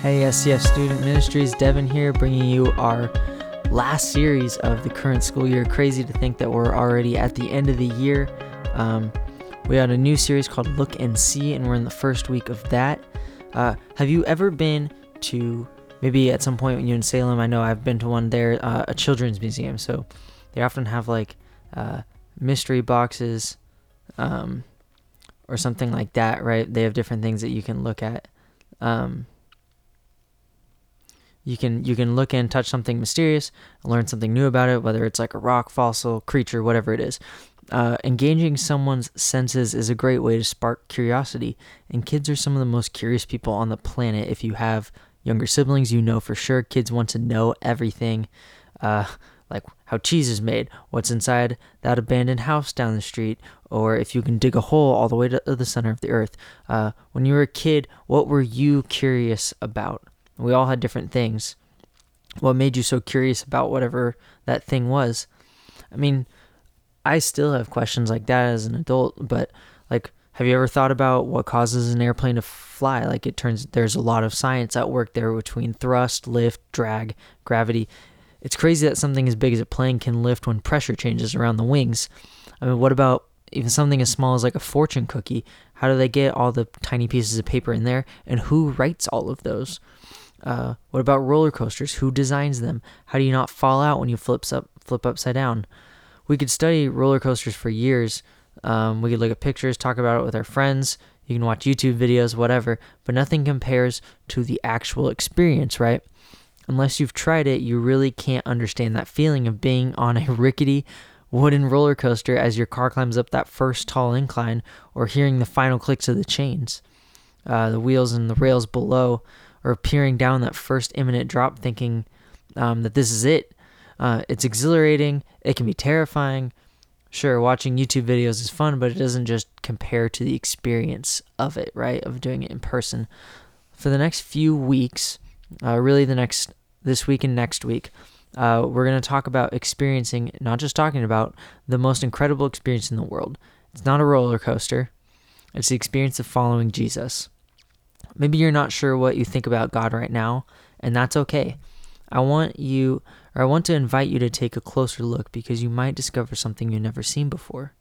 Hey, SCF Student Ministries, Devin here, bringing you our last series of the current school year. Crazy to think that we're already at the end of the year. Um, we had a new series called Look and See, and we're in the first week of that. Uh, have you ever been to maybe at some point when you're in Salem? I know I've been to one there, uh, a children's museum. So they often have like uh, mystery boxes um, or something like that, right? They have different things that you can look at. Um, you can you can look and touch something mysterious learn something new about it whether it's like a rock fossil creature whatever it is. Uh, engaging someone's senses is a great way to spark curiosity and kids are some of the most curious people on the planet. If you have younger siblings you know for sure kids want to know everything uh, like how cheese is made what's inside that abandoned house down the street or if you can dig a hole all the way to the center of the earth. Uh, when you were a kid what were you curious about we all had different things. What made you so curious about whatever that thing was? I mean, I still have questions like that as an adult, but like, have you ever thought about what causes an airplane to fly? Like, it turns there's a lot of science at work there between thrust, lift, drag, gravity. It's crazy that something as big as a plane can lift when pressure changes around the wings. I mean, what about even something as small as like a fortune cookie? How do they get all the tiny pieces of paper in there? And who writes all of those? Uh, what about roller coasters? Who designs them? How do you not fall out when you flips up flip upside down? We could study roller coasters for years. Um, we could look at pictures, talk about it with our friends. You can watch YouTube videos, whatever, but nothing compares to the actual experience, right? Unless you've tried it, you really can't understand that feeling of being on a rickety wooden roller coaster as your car climbs up that first tall incline or hearing the final clicks of the chains. Uh, the wheels and the rails below or peering down that first imminent drop thinking um, that this is it. Uh, it's exhilarating. It can be terrifying. Sure, watching YouTube videos is fun, but it doesn't just compare to the experience of it, right? Of doing it in person. For the next few weeks, uh, really the next, this week and next week, uh, we're going to talk about experiencing, not just talking about, the most incredible experience in the world. It's not a roller coaster, it's the experience of following Jesus. Maybe you're not sure what you think about God right now, and that's okay. I want you, or I want to invite you to take a closer look because you might discover something you've never seen before.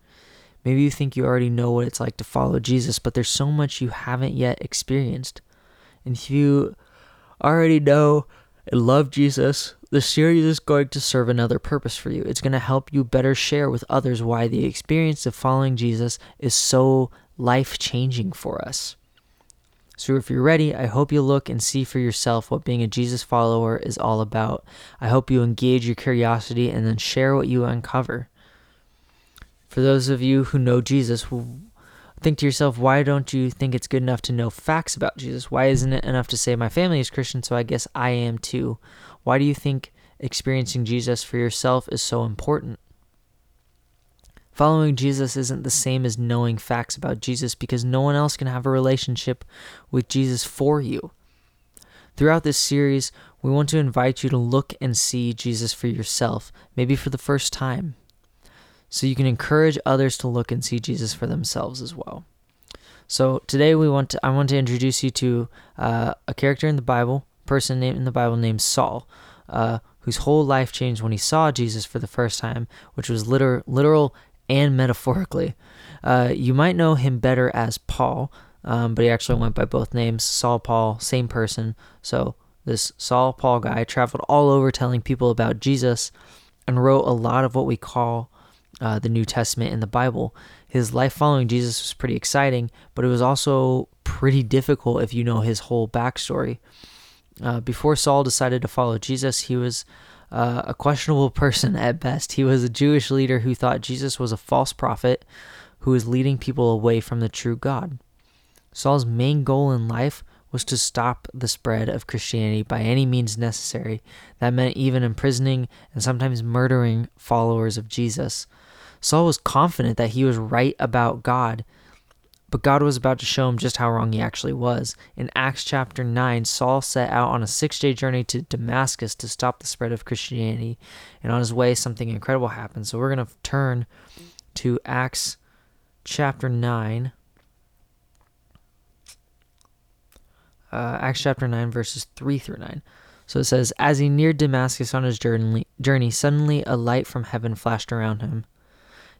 Maybe you think you already know what it's like to follow Jesus, but there's so much you haven't yet experienced. And if you already know and love Jesus, the series is going to serve another purpose for you. It's going to help you better share with others why the experience of following Jesus is so life changing for us. So if you're ready, I hope you look and see for yourself what being a Jesus follower is all about. I hope you engage your curiosity and then share what you uncover. For those of you who know Jesus, think to yourself, why don't you think it's good enough to know facts about Jesus? Why isn't it enough to say my family is Christian, so I guess I am too? Why do you think experiencing Jesus for yourself is so important? Following Jesus isn't the same as knowing facts about Jesus because no one else can have a relationship with Jesus for you. Throughout this series, we want to invite you to look and see Jesus for yourself, maybe for the first time, so you can encourage others to look and see Jesus for themselves as well. So today we want to I want to introduce you to uh, a character in the Bible, person named in the Bible named Saul, uh, whose whole life changed when he saw Jesus for the first time, which was literal, literal and metaphorically. Uh, you might know him better as Paul, um, but he actually went by both names Saul Paul, same person. So this Saul Paul guy traveled all over telling people about Jesus and wrote a lot of what we call uh, the New Testament in the Bible. His life following Jesus was pretty exciting, but it was also pretty difficult if you know his whole backstory. Uh, before Saul decided to follow Jesus, he was uh, a questionable person at best. He was a Jewish leader who thought Jesus was a false prophet who was leading people away from the true God. Saul's main goal in life was to stop the spread of Christianity by any means necessary. That meant even imprisoning and sometimes murdering followers of Jesus. Saul was confident that he was right about God but God was about to show him just how wrong he actually was. In Acts chapter 9, Saul set out on a six day journey to Damascus to stop the spread of Christianity. And on his way, something incredible happened. So we're going to turn to Acts chapter 9. uh, Acts chapter 9, verses 3 through 9. So it says, As he neared Damascus on his journey, journey, suddenly a light from heaven flashed around him.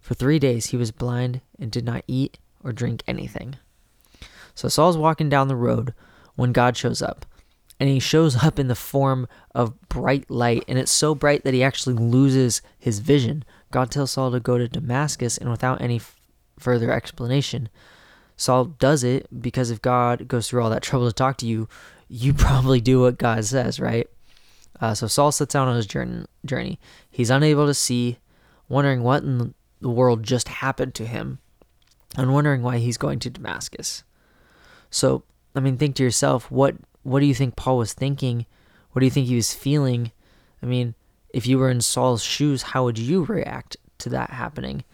For three days he was blind and did not eat or drink anything. So Saul's walking down the road when God shows up and he shows up in the form of bright light, and it's so bright that he actually loses his vision. God tells Saul to go to Damascus, and without any f- further explanation, Saul does it because if God goes through all that trouble to talk to you, you probably do what God says, right? Uh, so Saul sets out on his journey. He's unable to see, wondering what in the world just happened to him, and wondering why he's going to Damascus. So, I mean, think to yourself, what what do you think Paul was thinking? What do you think he was feeling? I mean, if you were in Saul's shoes, how would you react to that happening?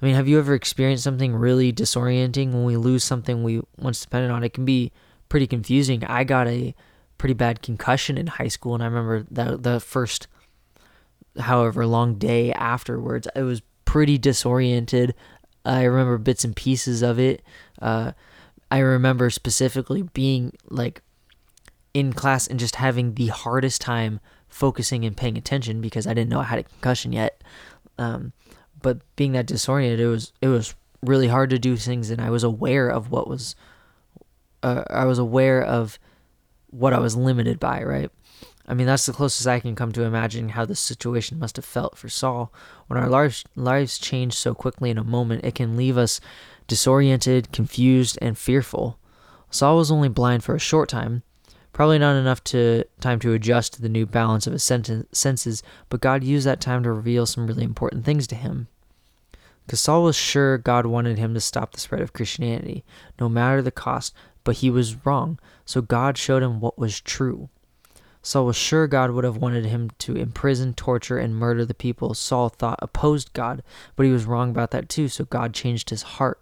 I mean, have you ever experienced something really disorienting when we lose something we once depended on? It can be pretty confusing. I got a pretty bad concussion in high school, and I remember that the first, however long day afterwards, it was pretty disoriented. I remember bits and pieces of it. Uh, I remember specifically being like in class and just having the hardest time focusing and paying attention because I didn't know I had a concussion yet. Um, but being that disoriented, it was it was really hard to do things, and I was aware of what was. Uh, I was aware of what I was limited by. Right. I mean, that's the closest I can come to imagining how the situation must have felt for Saul. When our lives, lives change so quickly in a moment, it can leave us disoriented, confused, and fearful. Saul was only blind for a short time, Probably not enough to time to adjust to the new balance of his senses, but God used that time to reveal some really important things to him. Because Saul was sure God wanted him to stop the spread of Christianity, no matter the cost, but he was wrong, so God showed him what was true. Saul was sure God would have wanted him to imprison, torture, and murder the people Saul thought opposed God, but he was wrong about that too, so God changed his heart.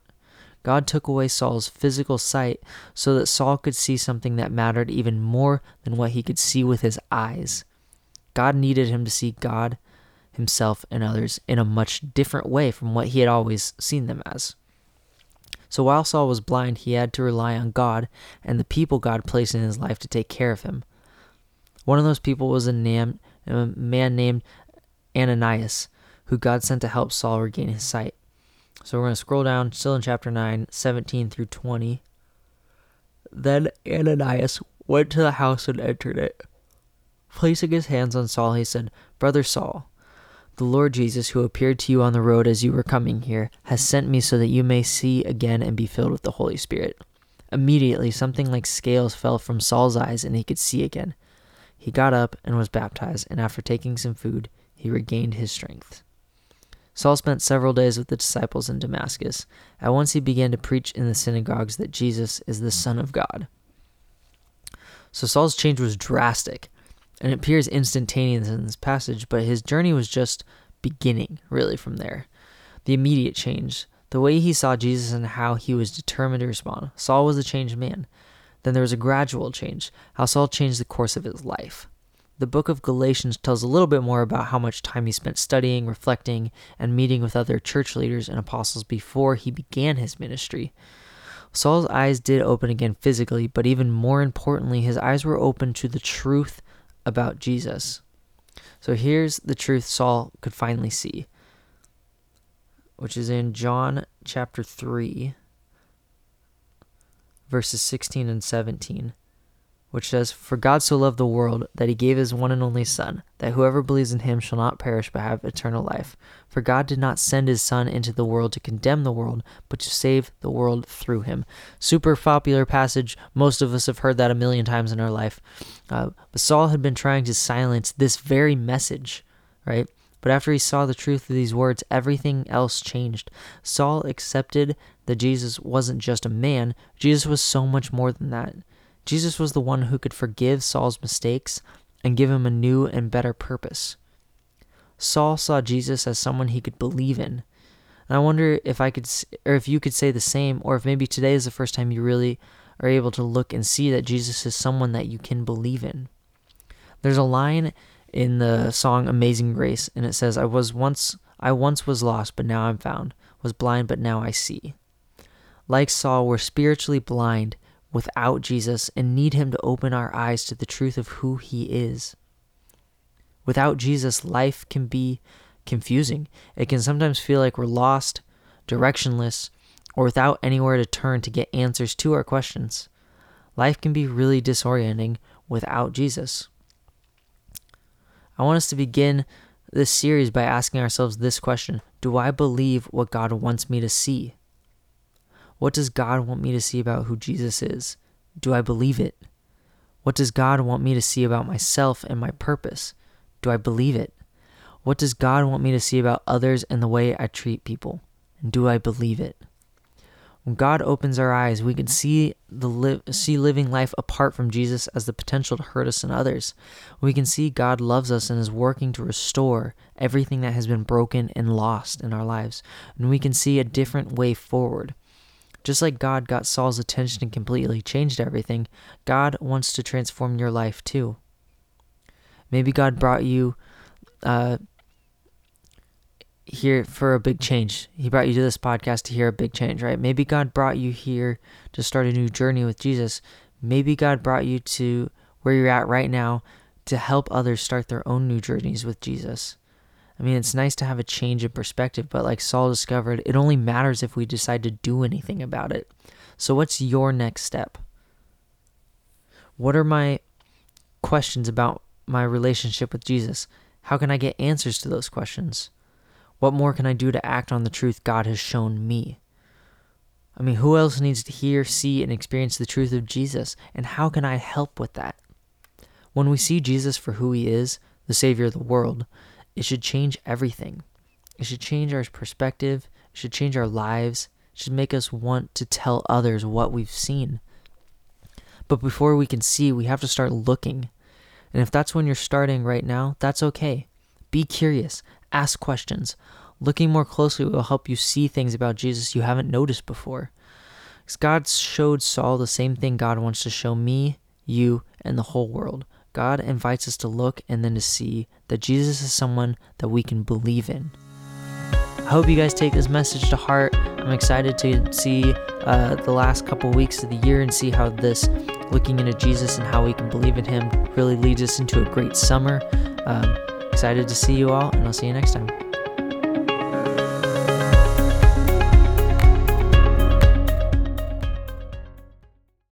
God took away Saul's physical sight so that Saul could see something that mattered even more than what he could see with his eyes. God needed him to see God, himself, and others in a much different way from what he had always seen them as. So while Saul was blind, he had to rely on God and the people God placed in his life to take care of him. One of those people was a, nam- a man named Ananias, who God sent to help Saul regain his sight. So we're going to scroll down, still in chapter 9, 17 through 20. Then Ananias went to the house and entered it. Placing his hands on Saul, he said, Brother Saul, the Lord Jesus, who appeared to you on the road as you were coming here, has sent me so that you may see again and be filled with the Holy Spirit. Immediately, something like scales fell from Saul's eyes, and he could see again. He got up and was baptized, and after taking some food, he regained his strength. Saul spent several days with the disciples in Damascus. At once he began to preach in the synagogues that Jesus is the Son of God. So Saul's change was drastic, and it appears instantaneous in this passage, but his journey was just beginning, really, from there. The immediate change, the way he saw Jesus and how he was determined to respond. Saul was a changed man. Then there was a gradual change, how Saul changed the course of his life. The book of Galatians tells a little bit more about how much time he spent studying, reflecting, and meeting with other church leaders and apostles before he began his ministry. Saul's eyes did open again physically, but even more importantly, his eyes were open to the truth about Jesus. So here's the truth Saul could finally see, which is in John chapter 3, verses 16 and 17 which says, For God so loved the world that he gave his one and only Son, that whoever believes in him shall not perish but have eternal life. For God did not send his Son into the world to condemn the world, but to save the world through him. Super popular passage. Most of us have heard that a million times in our life. Uh, but Saul had been trying to silence this very message, right? But after he saw the truth of these words, everything else changed. Saul accepted that Jesus wasn't just a man, Jesus was so much more than that. Jesus was the one who could forgive Saul's mistakes and give him a new and better purpose. Saul saw Jesus as someone he could believe in. And I wonder if I could or if you could say the same or if maybe today is the first time you really are able to look and see that Jesus is someone that you can believe in. There's a line in the song Amazing Grace and it says I was once I once was lost but now I'm found, was blind but now I see. Like Saul, we're spiritually blind without Jesus and need Him to open our eyes to the truth of who He is. Without Jesus, life can be confusing. It can sometimes feel like we're lost, directionless, or without anywhere to turn to get answers to our questions. Life can be really disorienting without Jesus. I want us to begin this series by asking ourselves this question Do I believe what God wants me to see? What does God want me to see about who Jesus is? Do I believe it? What does God want me to see about myself and my purpose? Do I believe it? What does God want me to see about others and the way I treat people? Do I believe it? When God opens our eyes, we can see the li- see living life apart from Jesus as the potential to hurt us and others. We can see God loves us and is working to restore everything that has been broken and lost in our lives. And we can see a different way forward. Just like God got Saul's attention and completely changed everything, God wants to transform your life too. Maybe God brought you uh, here for a big change. He brought you to this podcast to hear a big change, right? Maybe God brought you here to start a new journey with Jesus. Maybe God brought you to where you're at right now to help others start their own new journeys with Jesus. I mean, it's nice to have a change in perspective, but like Saul discovered, it only matters if we decide to do anything about it. So, what's your next step? What are my questions about my relationship with Jesus? How can I get answers to those questions? What more can I do to act on the truth God has shown me? I mean, who else needs to hear, see, and experience the truth of Jesus? And how can I help with that? When we see Jesus for who he is, the Savior of the world, it should change everything. It should change our perspective, it should change our lives, it should make us want to tell others what we've seen. But before we can see, we have to start looking. And if that's when you're starting right now, that's okay. Be curious, ask questions. Looking more closely will help you see things about Jesus you haven't noticed before. Because God showed Saul the same thing God wants to show me, you, and the whole world. God invites us to look and then to see that Jesus is someone that we can believe in. I hope you guys take this message to heart. I'm excited to see uh, the last couple weeks of the year and see how this looking into Jesus and how we can believe in Him really leads us into a great summer. Um, excited to see you all, and I'll see you next time.